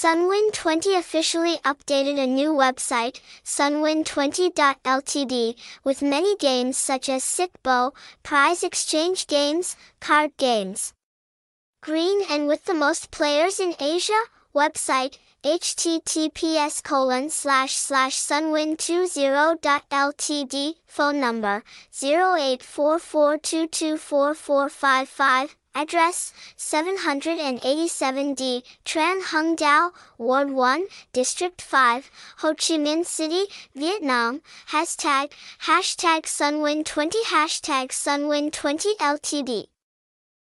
Sunwin20 officially updated a new website, sunwin20.ltd, with many games such as Sic Bo, prize exchange games, card games. Green and with the most players in Asia, website, https colon slash slash sunwin20.ltd, phone number, 0844224455, Address 787D, Tran Hung Dao, Ward 1, District 5, Ho Chi Minh City, Vietnam. Hashtag, hashtag Sunwin20, hashtag Sunwin20 LTD.